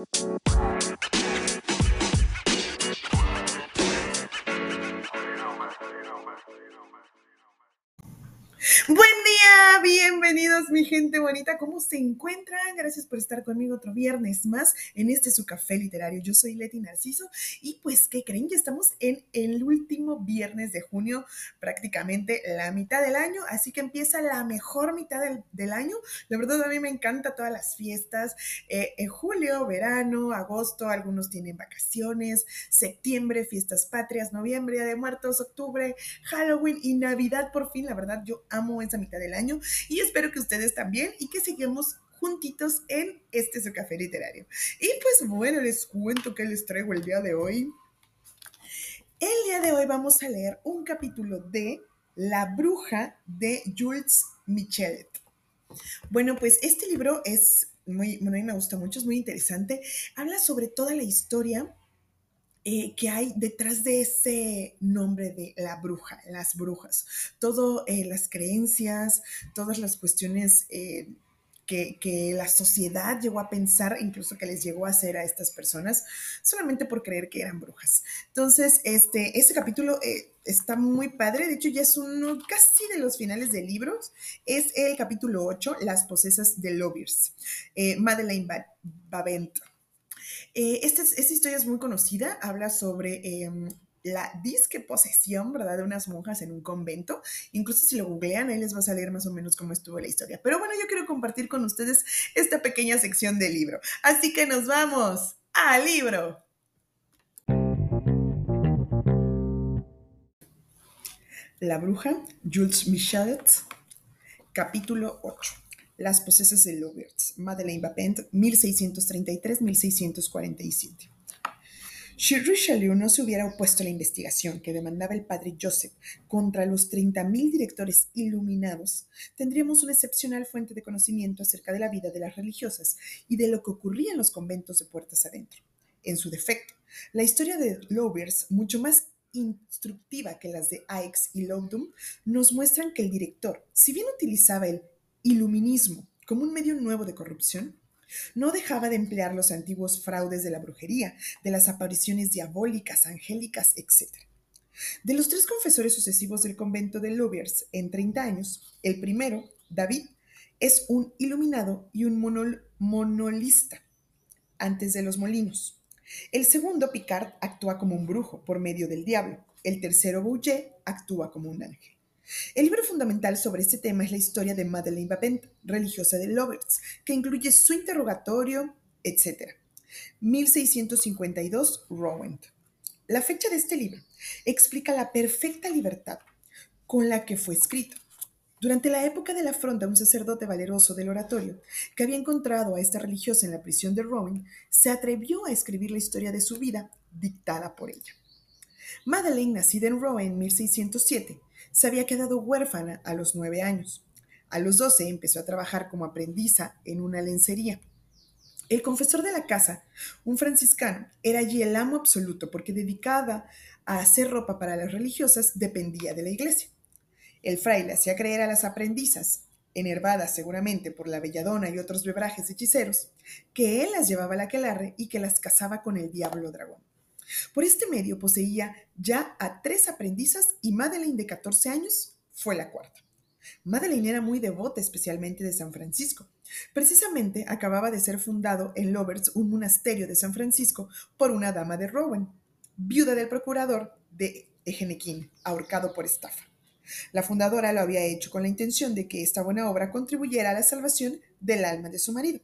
Buen mi gente bonita, ¿cómo se encuentran? Gracias por estar conmigo otro viernes más en este su café literario. Yo soy Leti Narciso y pues, ¿qué creen? Ya estamos en el último viernes de junio, prácticamente la mitad del año, así que empieza la mejor mitad del, año. La verdad a mí me encanta todas las fiestas, eh, en julio, verano, agosto, algunos tienen vacaciones, septiembre, fiestas patrias, noviembre, Día de Muertos, octubre, Halloween y Navidad por fin, la verdad yo amo esa mitad del año y espero que ustedes también y que sigamos juntitos en este su café literario. Y pues bueno, les cuento que les traigo el día de hoy. El día de hoy vamos a leer un capítulo de La bruja de Jules Michelet. Bueno, pues este libro es muy, bueno, a me gusta mucho, es muy interesante. Habla sobre toda la historia eh, que hay detrás de ese nombre de la bruja, las brujas. Todas eh, las creencias, todas las cuestiones eh, que, la sociedad llegó a pensar, incluso que les llegó a hacer a estas personas, solamente por creer que eran brujas. Entonces, este, este capítulo está muy padre, de hecho ya es uno casi de los finales del libro, es el capítulo 8, Las posesas de Loviers, Madeleine Babent. Eh, esta, historia es muy conocida, habla sobre em, la disque posesión, ¿verdad?, de unas monjas en un convento. Incluso si lo googlean, ahí les va a salir más o menos cómo estuvo la historia. Pero bueno, yo quiero compartir con ustedes esta pequeña sección del libro. Así que nos vamos al libro. La bruja, Jules Michelet, capítulo 8. Las posesas de Loberts, Madeleine Bapent, 1633-1647. Si Richelieu no se hubiera opuesto a la investigación que demandaba el padre Joseph contra los 30.000 directores iluminados, tendríamos una excepcional fuente de conocimiento acerca de la vida de las religiosas y de lo que ocurría en los conventos de puertas adentro. En su defecto, la historia de Lovers, mucho más instructiva que las de Aix y Lowdom, nos muestran que el director, si bien utilizaba el iluminismo como un medio nuevo de corrupción, no dejaba de emplear los antiguos fraudes de la brujería, de las apariciones diabólicas, angélicas, etc. De los tres confesores sucesivos del convento de Loviers en 30 años, el primero, David, es un iluminado y un monolista antes de los molinos. El segundo, Picard, actúa como un brujo por medio del diablo. El tercero, Bouget, actúa como un ángel. El libro fundamental sobre este tema es la historia de Madeleine Babent, religiosa de Loverts, que incluye su interrogatorio, etc. 1652, Rowent. La fecha de este libro explica la perfecta libertad con la que fue escrito. Durante la época de la afronta, un sacerdote valeroso del oratorio, que había encontrado a esta religiosa en la prisión de Rowan, se atrevió a escribir la historia de su vida dictada por ella. Madeleine, nacida en Rowan en 1607, se había quedado huérfana a los nueve años. A los doce empezó a trabajar como aprendiza en una lencería. El confesor de la casa, un franciscano, era allí el amo absoluto porque dedicada a hacer ropa para las religiosas dependía de la iglesia. El fraile hacía creer a las aprendizas, enervadas seguramente por la belladona y otros bebrajes hechiceros, que él las llevaba a la quelarre y que las casaba con el diablo dragón. Por este medio poseía ya a tres aprendizas y Madeleine de 14 años fue la cuarta. Madeleine era muy devota especialmente de San Francisco. Precisamente acababa de ser fundado en Lovers un monasterio de San Francisco por una dama de Rowan, viuda del procurador de Egenequín, ahorcado por estafa. La fundadora lo había hecho con la intención de que esta buena obra contribuyera a la salvación del alma de su marido.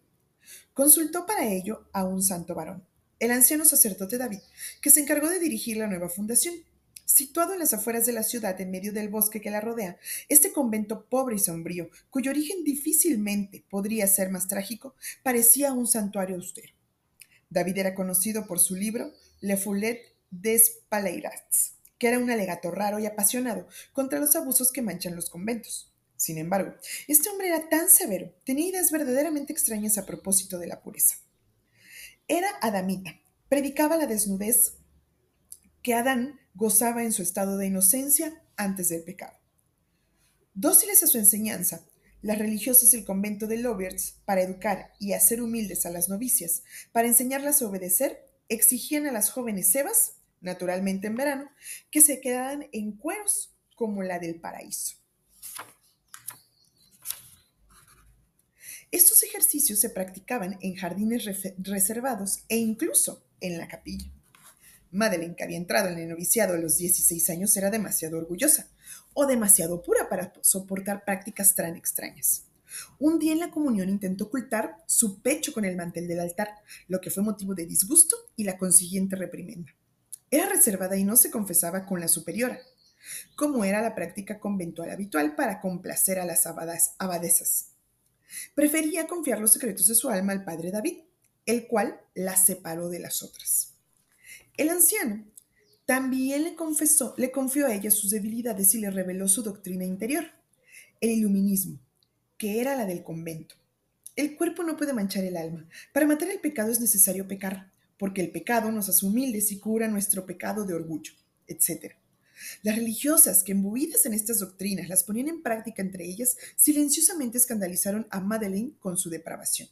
Consultó para ello a un santo varón, el anciano sacerdote David, que se encargó de dirigir la nueva fundación. Situado en las afueras de la ciudad, en medio del bosque que la rodea, este convento pobre y sombrío, cuyo origen difícilmente podría ser más trágico, parecía un santuario austero. David era conocido por su libro Le Foulet des Paleirats, que era un alegato raro y apasionado contra los abusos que manchan los conventos. Sin embargo, este hombre era tan severo, tenía ideas verdaderamente extrañas a propósito de la pureza. Era adamita, predicaba la desnudez que Adán gozaba en su estado de inocencia antes del pecado. Dóciles a su enseñanza, las religiosas del convento de Loberts, para educar y hacer humildes a las novicias, para enseñarlas a obedecer, exigían a las jóvenes Sebas, naturalmente en verano, que se quedaran en cueros como la del paraíso. Estos ejercicios se practicaban en jardines reservados e incluso en la capilla. Madeleine, que había entrado en el noviciado a los 16 años, era demasiado orgullosa o demasiado pura para soportar prácticas tan extrañas. Un día en la comunión intentó ocultar su pecho con el mantel del altar, lo que fue motivo de disgusto y la consiguiente reprimenda. Era reservada y no se confesaba con la superiora, como era la práctica conventual habitual para complacer a las abadesas. Prefería confiar los secretos de su alma al padre David, el cual la separó de las otras. El anciano también le confesó, le confió a ella sus debilidades y le reveló su doctrina interior, el iluminismo, que era la del convento. El cuerpo no puede manchar el alma. Para matar el pecado es necesario pecar, porque el pecado nos hace humildes y cura nuestro pecado de orgullo, etc. Las religiosas que embuidas en estas doctrinas las ponían en práctica entre ellas, silenciosamente escandalizaron a Madeleine con su depravación.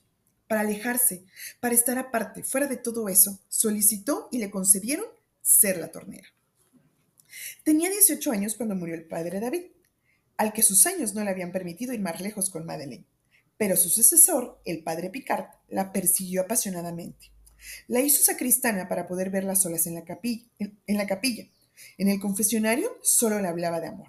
Para alejarse, para estar aparte, fuera de todo eso, solicitó y le concedieron ser la tornera. Tenía 18 años cuando murió el padre David, al que sus años no le habían permitido ir más lejos con Madeleine. Pero su sucesor, el padre Picard, la persiguió apasionadamente. La hizo sacristana para poder verla solas en la capilla, en la capilla en el confesionario solo le hablaba de amor.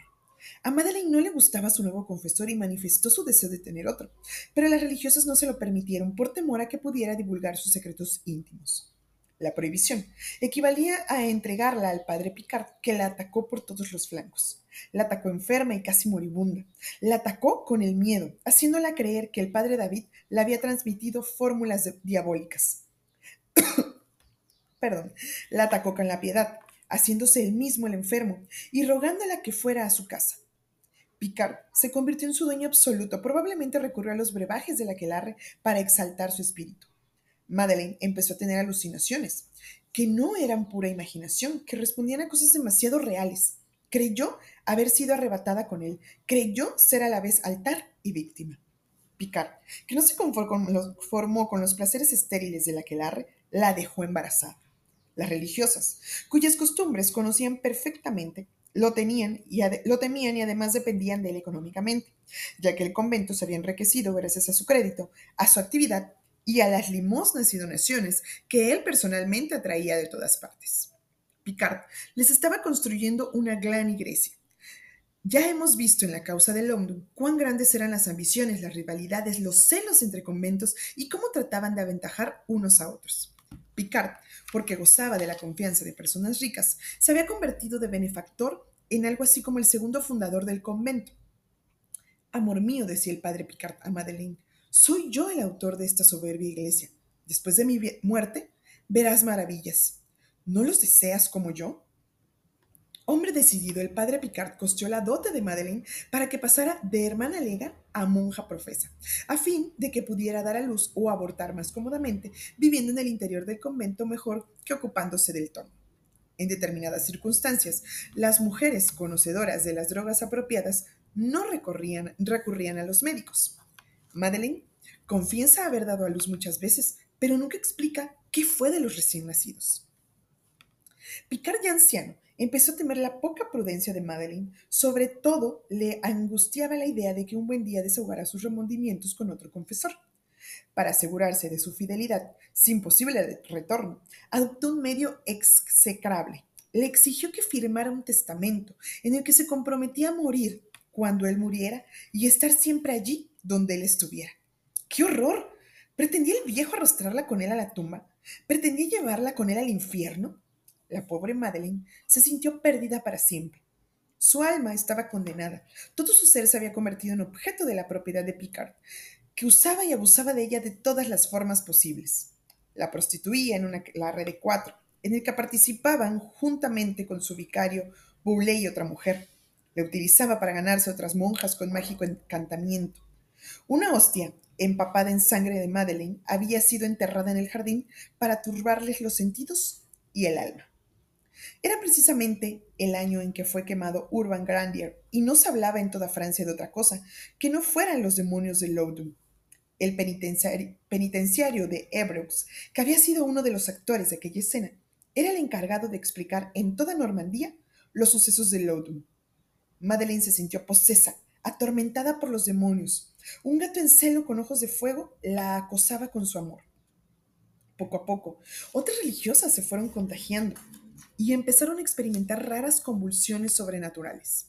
A Madeleine no le gustaba su nuevo confesor y manifestó su deseo de tener otro, pero las religiosas no se lo permitieron por temor a que pudiera divulgar sus secretos íntimos. La prohibición equivalía a entregarla al padre Picard, que la atacó por todos los flancos. La atacó enferma y casi moribunda. La atacó con el miedo, haciéndola creer que el padre David le había transmitido fórmulas diabólicas. Perdón, la atacó con la piedad, haciéndose él mismo el enfermo y rogándola que fuera a su casa. Picard se convirtió en su dueño absoluto, probablemente recurrió a los brebajes de la aquelarre para exaltar su espíritu. Madeleine empezó a tener alucinaciones, que no eran pura imaginación, que respondían a cosas demasiado reales. Creyó haber sido arrebatada con él, creyó ser a la vez altar y víctima. Picard, que no se conformó con los placeres estériles de la aquelarre, la dejó embarazada las religiosas, cuyas costumbres conocían perfectamente, lo, tenían y lo temían y además dependían de él económicamente, ya que el convento se había enriquecido gracias a su crédito, a su actividad y a las limosnas y donaciones que él personalmente atraía de todas partes. Picard les estaba construyendo una gran iglesia. Ya hemos visto en la causa de London cuán grandes eran las ambiciones, las rivalidades, los celos entre conventos y cómo trataban de aventajar unos a otros. Picard, porque gozaba de la confianza de personas ricas, se había convertido de benefactor en algo así como el segundo fundador del convento. Amor mío, decía el padre Picard a Madeleine, soy yo el autor de esta soberbia iglesia. Después de mi muerte, verás maravillas. ¿No los deseas como yo? Hombre decidido, el padre Picard costeó la dote de Madeleine para que pasara de hermana lega a monja profesa, a fin de que pudiera dar a luz o abortar más cómodamente, viviendo en el interior del convento mejor que ocupándose del tono. En determinadas circunstancias, las mujeres conocedoras de las drogas apropiadas no recurrían a los médicos. Madeleine confiesa haber dado a luz muchas veces, pero nunca explica qué fue de los recién nacidos. Picard ya anciano Empezó a temer la poca prudencia de Madeline, sobre todo le angustiaba la idea de que un buen día desahogara sus remordimientos con otro confesor. Para asegurarse de su fidelidad, sin posible retorno, adoptó un medio execrable. Le exigió que firmara un testamento en el que se comprometía a morir cuando él muriera y estar siempre allí donde él estuviera. ¡Qué horror! ¿Pretendía el viejo arrastrarla con él a la tumba? ¿Pretendía llevarla con él al infierno? La pobre Madeleine se sintió perdida para siempre. Su alma estaba condenada. Todo su ser se había convertido en objeto de la propiedad de Picard, que usaba y abusaba de ella de todas las formas posibles. La prostituía en una red de cuatro, en el que participaban juntamente con su vicario Boulet y otra mujer. La utilizaba para ganarse otras monjas con mágico encantamiento. Una hostia, empapada en sangre de Madeleine, había sido enterrada en el jardín para turbarles los sentidos y el alma. Era precisamente el año en que fue quemado Urban Grandier, y no se hablaba en toda Francia de otra cosa que no fueran los demonios de Loudun. El penitenciario, de Evreux, que había sido uno de los actores de aquella escena, era el encargado de explicar en toda Normandía los sucesos de Loudun. Madeleine se sintió posesa, atormentada por los demonios. Un gato en celo con ojos de fuego la acosaba con su amor. Poco a poco, otras religiosas se fueron contagiando y empezaron a experimentar raras convulsiones sobrenaturales.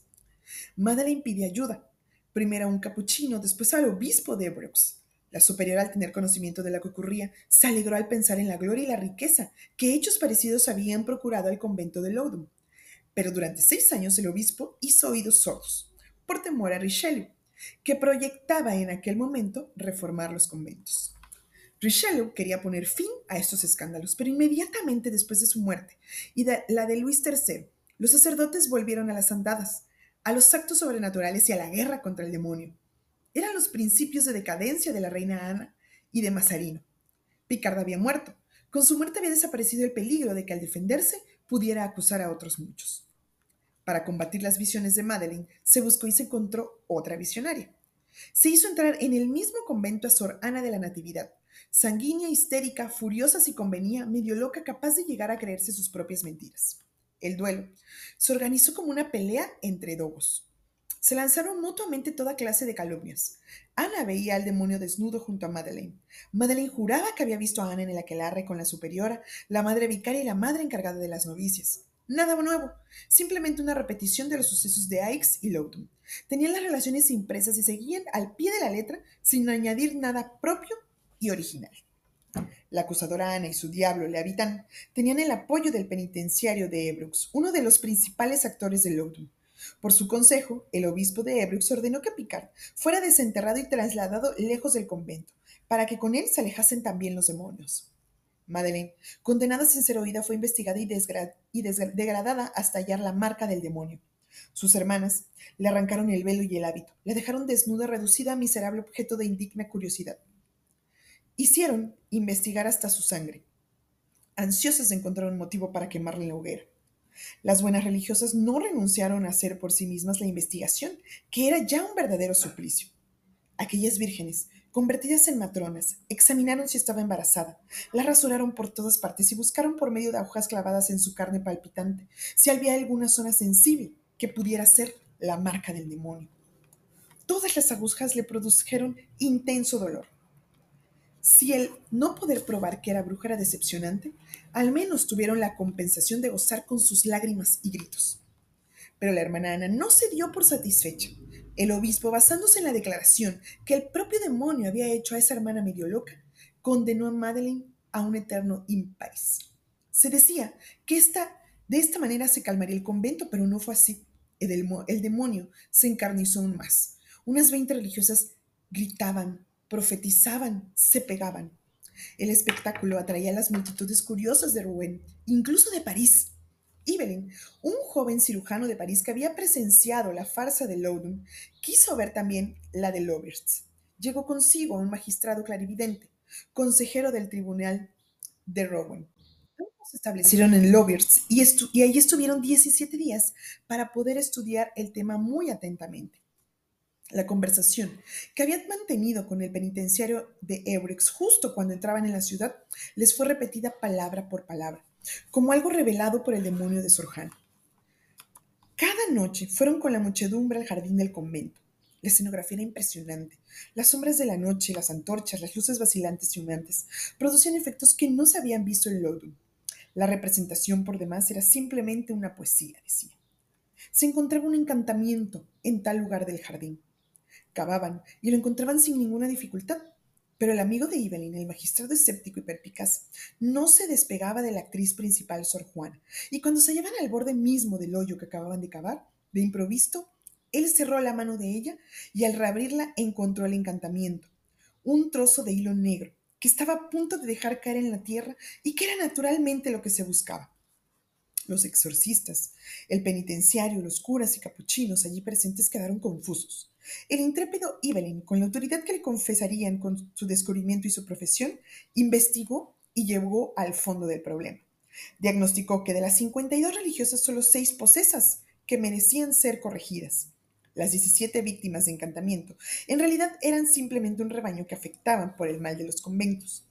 Madeleine pidió ayuda, primero a un capuchino, después al obispo de Evreux. La superior, al tener conocimiento de lo que ocurría, se alegró al pensar en la gloria y la riqueza que hechos parecidos habían procurado al convento de Loudun. Pero durante seis años el obispo hizo oídos sordos, por temor a Richelieu, que proyectaba en aquel momento reformar los conventos. Richelieu quería poner fin a estos escándalos, pero inmediatamente después de su muerte y de la de Luis III, los sacerdotes volvieron a las andadas, a los actos sobrenaturales y a la guerra contra el demonio. Eran los principios de decadencia de la reina Ana y de Mazarino. Picard había muerto. Con su muerte había desaparecido el peligro de que al defenderse pudiera acusar a otros muchos. Para combatir las visiones de Madeleine, se buscó y se encontró otra visionaria. Se hizo entrar en el mismo convento a Sor Ana de la Natividad, sanguínea, histérica, furiosa si convenía, medio loca, capaz de llegar a creerse sus propias mentiras. El duelo se organizó como una pelea entre dogos. Se lanzaron mutuamente toda clase de calumnias. Ana veía al demonio desnudo junto a Madeleine. Madeleine juraba que había visto a Ana en el aquelarre con la superiora, la madre vicaria y la madre encargada de las novicias. Nada nuevo, simplemente una repetición de los sucesos de Aix y Loudoun. Tenían las relaciones impresas y seguían al pie de la letra sin añadir nada propio y original. La acusadora Ana y su diablo Leavitán tenían el apoyo del penitenciario de Ebrux, uno de los principales actores de Loudoun. Por su consejo, el obispo de Ebrux ordenó que Picard fuera desenterrado y trasladado lejos del convento, para que con él se alejasen también los demonios. Madeleine, condenada sin ser oída, fue investigada y, y degradada hasta hallar la marca del demonio. Sus hermanas le arrancaron el velo y el hábito, la dejaron desnuda, reducida a miserable objeto de indigna curiosidad. Hicieron investigar hasta su sangre, ansiosas de encontrar un motivo para quemarle la hoguera. Las buenas religiosas no renunciaron a hacer por sí mismas la investigación, que era ya un verdadero suplicio. Aquellas vírgenes, convertidas en matronas, examinaron si estaba embarazada, la rasuraron por todas partes y buscaron por medio de agujas clavadas en su carne palpitante si había alguna zona sensible que pudiera ser la marca del demonio. Todas las agujas le produjeron intenso dolor. Si el no poder probar que era bruja era decepcionante, al menos tuvieron la compensación de gozar con sus lágrimas y gritos. Pero la hermana Ana no se dio por satisfecha. El obispo, basándose en la declaración que el propio demonio había hecho a esa hermana medio loca, condenó a Madeleine a un eterno impaís. Se decía que esta, de esta manera se calmaría el convento, pero no fue así. El demonio se encarnizó aún más. Unas veinte religiosas gritaban, profetizaban, se pegaban. El espectáculo atraía a las multitudes curiosas de Rouen, incluso de París. Ibelin, un joven cirujano de París que había presenciado la farsa de Loudun, quiso ver también la de Loberts. Llegó consigo un magistrado clarividente, consejero del tribunal de Rouen. Se establecieron en Loberts y, y allí estuvieron 17 días para poder estudiar el tema muy atentamente. La conversación que habían mantenido con el penitenciario de Eurex justo cuando entraban en la ciudad les fue repetida palabra por palabra, como algo revelado por el demonio de Sorján. Cada noche fueron con la muchedumbre al jardín del convento. La escenografía era impresionante. Las sombras de la noche, las antorchas, las luces vacilantes y humeantes producían efectos que no se habían visto en Lodum. La representación por demás era simplemente una poesía, decía. Se encontraba un encantamiento en tal lugar del jardín cavaban y lo encontraban sin ninguna dificultad. Pero el amigo de Evelyn, el magistrado escéptico y perpicaz, no se despegaba de la actriz principal, Sor Juana, y cuando se hallaban al borde mismo del hoyo que acababan de cavar, de improviso, él cerró la mano de ella y al reabrirla encontró el encantamiento, un trozo de hilo negro que estaba a punto de dejar caer en la tierra y que era naturalmente lo que se buscaba. Los exorcistas, el penitenciario, los curas y capuchinos allí presentes quedaron confusos. El intrépido Evelyn, con la autoridad que le confesarían con su descubrimiento y su profesión, investigó y llegó al fondo del problema. Diagnosticó que de las 52 religiosas solo seis posesas que merecían ser corregidas. Las 17 víctimas de encantamiento en realidad eran simplemente un rebaño que afectaban por el mal de los conventos.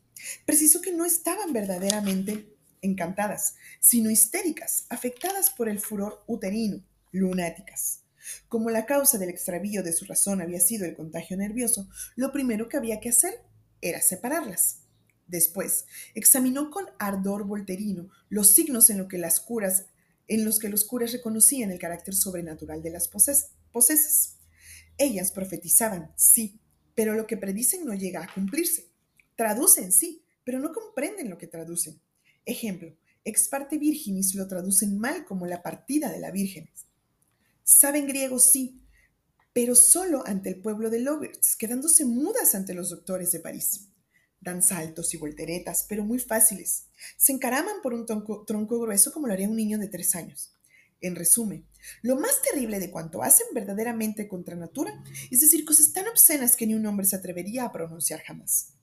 Precisó que no estaban verdaderamente encantadas, sino histéricas, afectadas por el furor uterino, lunáticas. Como la causa del extravío de su razón había sido el contagio nervioso, lo primero que había que hacer era separarlas. Después, examinó con ardor volterino los signos en, que las curas, en los que los curas reconocían el carácter sobrenatural de las posesas. Ellas profetizaban, sí, pero lo que predicen no llega a cumplirse. Traducen, sí, pero no comprenden lo que traducen. Ejemplo, ex parte virginis lo traducen mal como la partida de la Virgen. Saben griego, sí, pero solo ante el pueblo de Loberts, quedándose mudas ante los doctores de París. Dan saltos y volteretas, pero muy fáciles. Se encaraman por un tronco, tronco grueso como lo haría un niño de tres años. En resumen, lo más terrible de cuanto hacen verdaderamente contra natura es decir cosas tan obscenas que ni un hombre se atrevería a pronunciar jamás.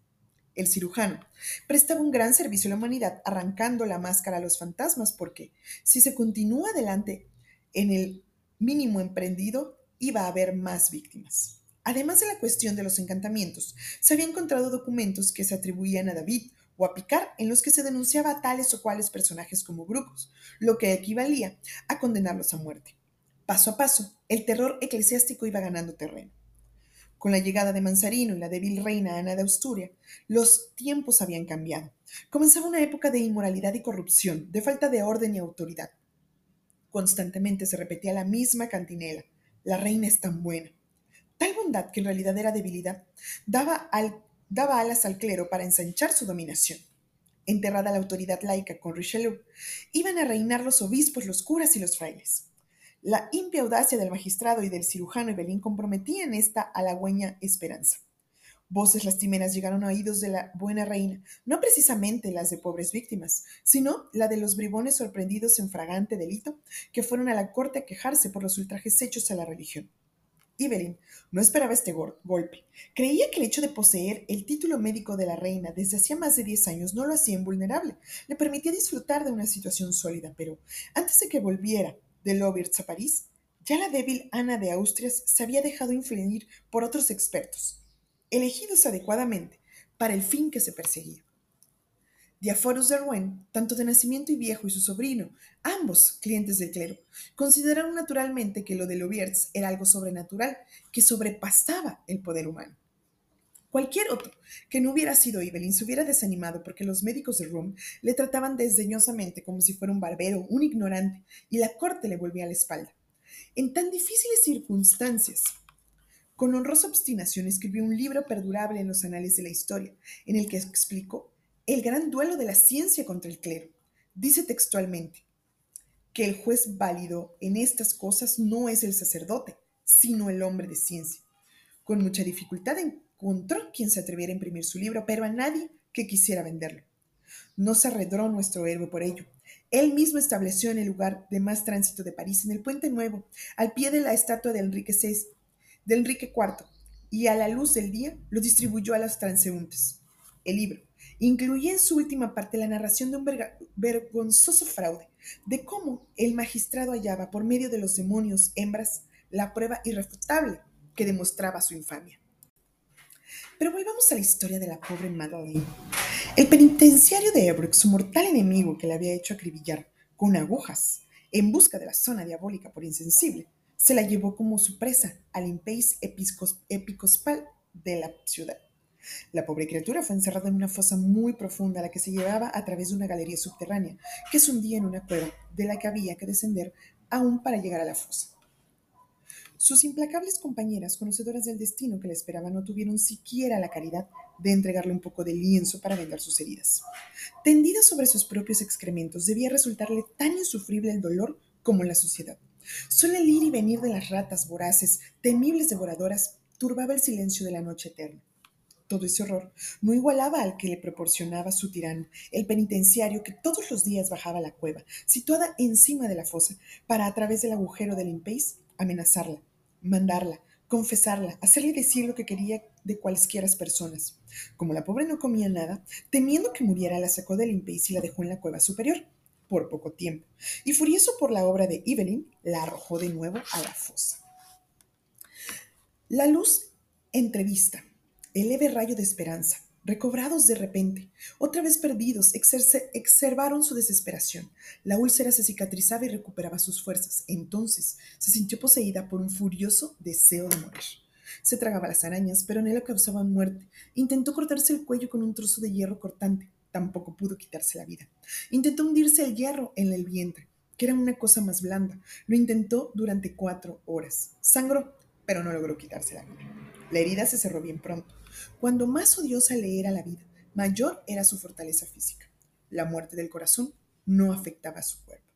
El cirujano prestaba un gran servicio a la humanidad arrancando la máscara a los fantasmas porque si se continúa adelante en el mínimo emprendido, iba a haber más víctimas. Además de la cuestión de los encantamientos, se había encontrado documentos que se atribuían a David o a Picar en los que se denunciaba a tales o cuales personajes como grupos, lo que equivalía a condenarlos a muerte. Paso a paso, el terror eclesiástico iba ganando terreno. Con la llegada de Manzarino y la débil reina Ana de Asturia, los tiempos habían cambiado. Comenzaba una época de inmoralidad y corrupción, de falta de orden y autoridad. Constantemente se repetía la misma cantinela. La reina es tan buena. Tal bondad, que en realidad era debilidad, daba, alas al clero para ensanchar su dominación. Enterrada la autoridad laica con Richelieu, iban a reinar los obispos, los curas y los frailes. La impia audacia del magistrado y del cirujano Evelyn comprometían esta halagüeña esperanza. Voces lastimeras llegaron a oídos de la buena reina, no precisamente las de pobres víctimas, sino la de los bribones sorprendidos en fragante delito que fueron a la corte a quejarse por los ultrajes hechos a la religión. Evelyn no esperaba este golpe. Creía que el hecho de poseer el título médico de la reina desde hacía más de 10 años no lo hacía invulnerable. Le permitía disfrutar de una situación sólida, pero antes de que volviera de Lobierz a París, ya la débil Ana de Austrias se había dejado influir por otros expertos elegidos adecuadamente para el fin que se perseguía. Diaforos de Rouen, tanto de nacimiento y viejo, y su sobrino, ambos clientes del clero, consideraron naturalmente que lo de Lobierz era algo sobrenatural que sobrepasaba el poder humano. Cualquier otro que no hubiera sido Evelyn se hubiera desanimado porque los médicos de Rouen le trataban desdeñosamente como si fuera un barbero, un ignorante, y la corte le volvía la espalda. En tan difíciles circunstancias, con honrosa obstinación escribió un libro perdurable en los anales de la historia, en el que explicó el gran duelo de la ciencia contra el clero. Dice textualmente que el juez válido en estas cosas no es el sacerdote, sino el hombre de ciencia. Con mucha dificultad encontró quien se atreviera a imprimir su libro, pero a nadie que quisiera venderlo. No se arredró nuestro héroe por ello. Él mismo estableció en el lugar de más tránsito de París, en el Puente Nuevo, al pie de la estatua de Enrique VI, de Enrique IV y a la luz del día lo distribuyó a los transeúntes. El libro incluye en su última parte la narración de un vergonzoso fraude, de cómo el magistrado hallaba por medio de los demonios hembras la prueba irrefutable que demostraba su infamia. Pero volvamos a la historia de la pobre Madeleine. El penitenciario de Ebrox, su mortal enemigo que le había hecho acribillar con agujas en busca de la zona diabólica por insensible, se la llevó como su presa al impéis episcopal de la ciudad. La pobre criatura fue encerrada en una fosa muy profunda, la que se llevaba a través de una galería subterránea, que se hundía en una cueva, de la que había que descender aún para llegar a la fosa. Sus implacables compañeras, conocedoras del destino que le esperaba, no tuvieron siquiera la caridad de entregarle un poco de lienzo para vendar sus heridas. Tendida sobre sus propios excrementos, debía resultarle tan insufrible el dolor como la suciedad. Solo el ir y venir de las ratas voraces, temibles devoradoras, turbaba el silencio de la noche eterna. Todo ese horror no igualaba al que le proporcionaba su tirano, el penitenciario que todos los días bajaba a la cueva, situada encima de la fosa, para a través del agujero del impéis amenazarla, mandarla, confesarla, hacerle decir lo que quería de cualesquiera personas. Como la pobre no comía nada, temiendo que muriera, la sacó del impéis y la dejó en la cueva superior. Por poco tiempo, y furioso por la obra de Evelyn, la arrojó de nuevo a la fosa. La luz entrevista, el leve rayo de esperanza, recobrados de repente, otra vez perdidos, exervaron su desesperación. La úlcera se cicatrizaba y recuperaba sus fuerzas. Entonces se sintió poseída por un furioso deseo de morir. Se tragaba las arañas, pero no le causaban muerte. Intentó cortarse el cuello con un trozo de hierro cortante. Tampoco pudo quitarse la vida. Intentó hundirse el hierro en el vientre, que era una cosa más blanda. Lo intentó durante cuatro horas. Sangró, pero no logró quitarse la vida. La herida se cerró bien pronto. Cuando más odiosa le era la vida, mayor era su fortaleza física. La muerte del corazón no afectaba a su cuerpo.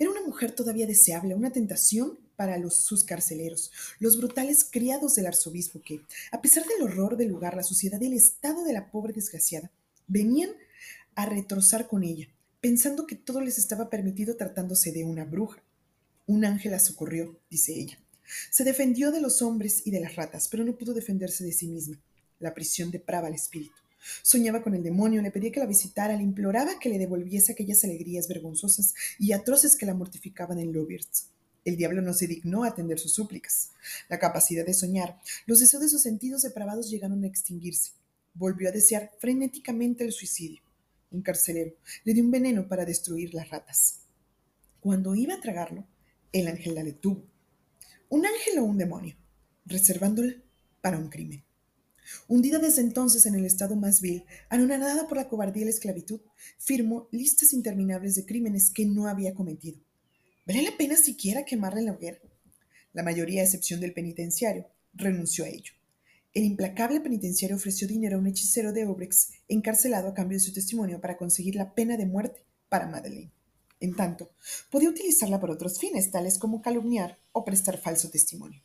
Era una mujer todavía deseable, una tentación para los, sus carceleros, los brutales criados del arzobispo que, a pesar del horror del lugar, la suciedad y el estado de la pobre desgraciada, venían a retrozar con ella, pensando que todo les estaba permitido tratándose de una bruja. Un ángel la socorrió, dice ella. Se defendió de los hombres y de las ratas, pero no pudo defenderse de sí misma. La prisión deprava al espíritu. Soñaba con el demonio, le pedía que la visitara, le imploraba que le devolviese aquellas alegrías vergonzosas y atroces que la mortificaban en Lobirds. El diablo no se dignó atender sus súplicas. La capacidad de soñar, los deseos de sus sentidos depravados llegaron a extinguirse. Volvió a desear frenéticamente el suicidio. Un carcelero le dio un veneno para destruir las ratas. Cuando iba a tragarlo, el ángel la detuvo. Un ángel o un demonio, reservándola para un crimen. Hundida desde entonces en el estado más vil, anonadada por la cobardía y la esclavitud, firmó listas interminables de crímenes que no había cometido. ¿Vale la pena siquiera quemarla en la hoguera? La mayoría, a excepción del penitenciario, renunció a ello. El implacable penitenciario ofreció dinero a un hechicero de Obrex encarcelado a cambio de su testimonio para conseguir la pena de muerte para Madeleine. En tanto, podía utilizarla por otros fines, tales como calumniar o prestar falso testimonio.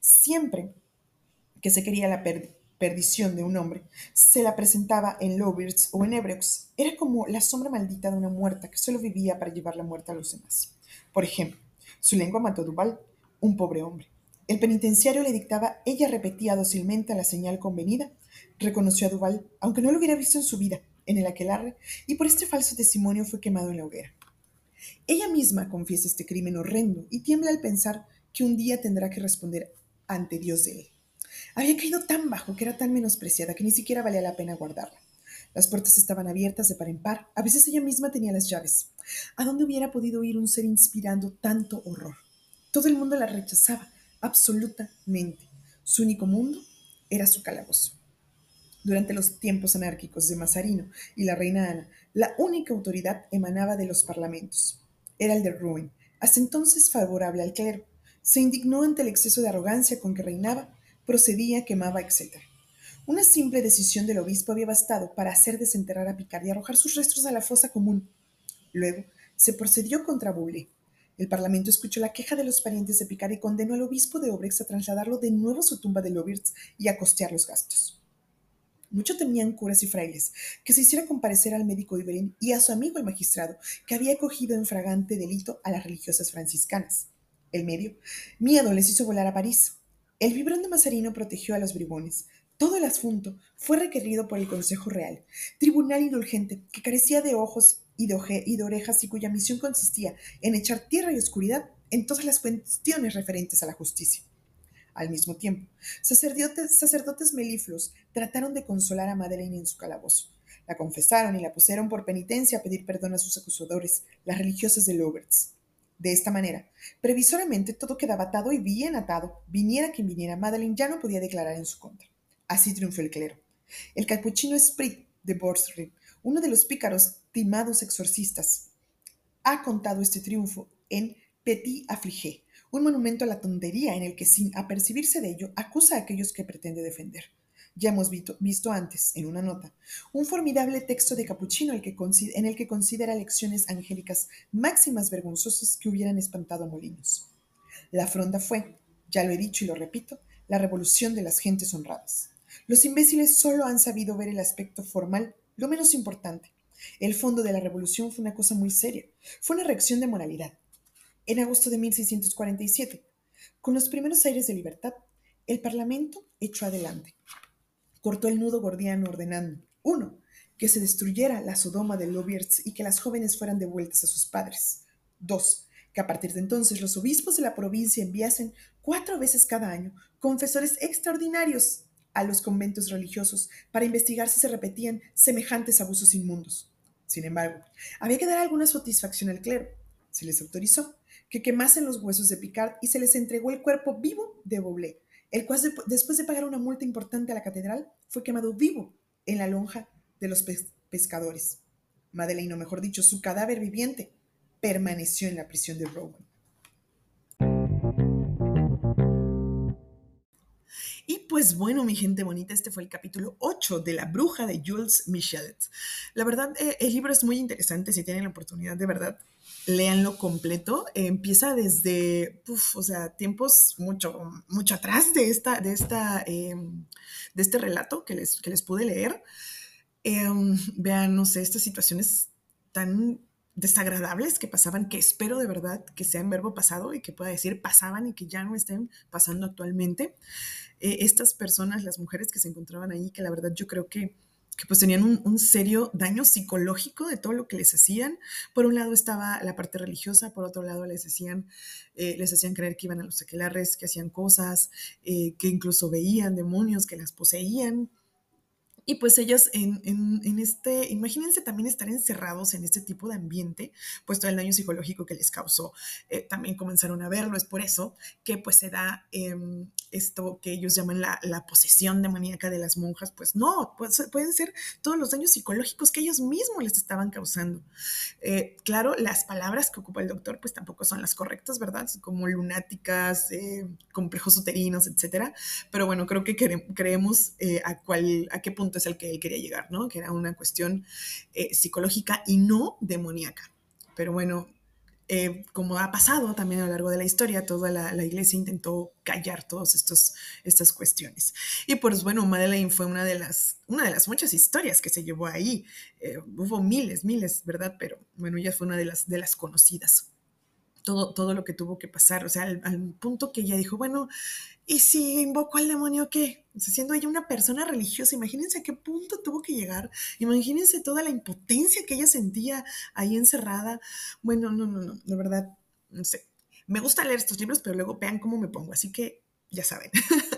Siempre que se quería la perdición de un hombre, se la presentaba en Lowbirds o en Ebrex. Era como la sombra maldita de una muerta que solo vivía para llevar la muerte a los demás. Por ejemplo, su lengua mató a Duval, un pobre hombre. El penitenciario le dictaba, ella repetía dócilmente la señal convenida, reconoció a Duval, aunque no lo hubiera visto en su vida, en el aquelarre, y por este falso testimonio fue quemado en la hoguera. Ella misma confiesa este crimen horrendo y tiembla al pensar que un día tendrá que responder ante Dios de él. Había caído tan bajo que era tan menospreciada que ni siquiera valía la pena guardarla. Las puertas estaban abiertas de par en par. A veces ella misma tenía las llaves. ¿A dónde hubiera podido ir un ser inspirando tanto horror? Todo el mundo la rechazaba, absolutamente. Su único mundo era su calabozo. Durante los tiempos anárquicos de Mazarino y la reina Ana, la única autoridad emanaba de los parlamentos. Era el de Rouen, hasta entonces favorable al clero. Se indignó ante el exceso de arrogancia con que reinaba procedía, quemaba, etc. Una simple decisión del obispo había bastado para hacer desenterrar a Picard y arrojar sus restos a la fosa común. Luego se procedió contra Boulay. El Parlamento escuchó la queja de los parientes de Picard y condenó al obispo de Obrex a trasladarlo de nuevo a su tumba de Lobirts y a costear los gastos. Mucho temían curas y frailes que se hiciera comparecer al médico Ibelín y a su amigo el magistrado, que había cogido en fragante delito a las religiosas franciscanas. El medio, miedo les hizo volar a París. El vibrón de Mazarino protegió a los bribones. Todo el asunto fue requerido por el Consejo Real, tribunal indulgente que carecía de ojos y de, orejas y cuya misión consistía en echar tierra y oscuridad en todas las cuestiones referentes a la justicia. Al mismo tiempo, sacerdotes, sacerdotes melifluos trataron de consolar a Madeleine en su calabozo. La confesaron y la pusieron por penitencia a pedir perdón a sus acusadores, las religiosas de Loberts. De esta manera, previsoramente todo quedaba atado y bien atado. Viniera quien viniera, Madeline ya no podía declarar en su contra. Así triunfó el clero. El capuchino Sprit de Borsri, uno de los pícaros timados exorcistas, ha contado este triunfo en Petit Affligé, un monumento a la tontería en el que, sin apercibirse de ello, acusa a aquellos que pretende defender. Ya hemos visto, antes, en una nota, un formidable texto de Capuchino en el que considera lecciones angélicas máximas vergonzosas que hubieran espantado a Molinos. La fronda fue, ya lo he dicho y lo repito, la revolución de las gentes honradas. Los imbéciles solo han sabido ver el aspecto formal, lo menos importante. El fondo de la revolución fue una cosa muy seria. Fue una reacción de moralidad. En agosto de 1647, con los primeros aires de libertad, el Parlamento echó adelante cortó el nudo gordiano ordenando, uno, que se destruyera la Sodoma de Lobierz y que las jóvenes fueran devueltas a sus padres. 2. Que a partir de entonces los obispos de la provincia enviasen cuatro veces cada año confesores extraordinarios a los conventos religiosos para investigar si se repetían semejantes abusos inmundos. Sin embargo, había que dar alguna satisfacción al clero. Se les autorizó que quemasen los huesos de Picard y se les entregó el cuerpo vivo de Boblé, el cual después de pagar una multa importante a la catedral fue quemado vivo en la lonja de los pescadores. Madeleine, o mejor dicho, su cadáver viviente, permaneció en la prisión de Rowan. Y pues bueno, mi gente bonita, este fue el capítulo 8 de La Bruja de Jules Michelet. La verdad, eh, el libro es muy interesante, si tienen la oportunidad de verdad, léanlo completo. empieza desde, o sea, tiempos mucho, mucho atrás de, esta, de, esta, em, de este relato que les, que les pude leer. Em, vean, no sé, estas situaciones tan desagradables que pasaban, que espero de verdad que sea en verbo pasado y que pueda decir pasaban y que ya no estén pasando actualmente. Eh, estas personas, las mujeres que se encontraban ahí, que la verdad yo creo que, que pues tenían un, serio daño psicológico de todo lo que les hacían. Por un lado estaba la parte religiosa, por otro lado les hacían, eh, les hacían creer que iban a los aquelarres, que hacían cosas, eh, que incluso veían demonios, que las poseían. Y pues ellas en, en, este, imagínense también estar encerrados en este tipo de ambiente, pues todo el daño psicológico que les causó, eh, también comenzaron a verlo, es por eso que pues se da em, esto que ellos llaman la, posesión demoníaca de las monjas, pues no, pues, pueden ser todos los daños psicológicos que ellos mismos les estaban causando. Eh, claro, las palabras que ocupa el doctor pues tampoco son las correctas, ¿verdad? Como lunáticas, eh, complejos uterinos, etcétera, pero bueno, creo que creemos a, cuál, a qué punto es el que él quería llegar, ¿no? Que era una cuestión eh, psicológica y no demoníaca. Pero bueno, eh, como ha pasado también a lo largo de la historia, toda la, iglesia intentó callar todas estas cuestiones. Y pues bueno, Madeleine fue una de las, una de las muchas historias que se llevó ahí. Eh, hubo miles, miles, ¿verdad? Pero bueno, ella fue una de las, de las conocidas todo, todo lo que tuvo que pasar, o sea, al, punto que ella dijo, bueno, ¿y si invoco al demonio qué? Siendo ella una persona religiosa, imagínense a qué punto tuvo que llegar, imagínense toda la impotencia que ella sentía ahí encerrada. Bueno, no, no, no, de verdad, no sé. Me gusta leer estos libros, pero luego vean cómo me pongo, así que ya saben.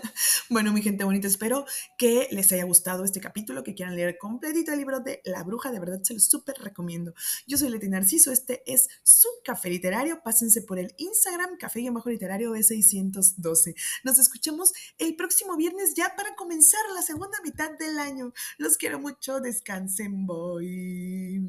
bueno, mi gente bonita, espero que les haya gustado este capítulo, que quieran leer completito el libro de La Bruja, de verdad se lo súper recomiendo. Yo soy Leti Narciso, este es su café literario, pásense por el Instagram, café bajo literario E612. Nos escuchamos el próximo viernes ya para comenzar la segunda mitad del año. Los quiero mucho, descansen, voy.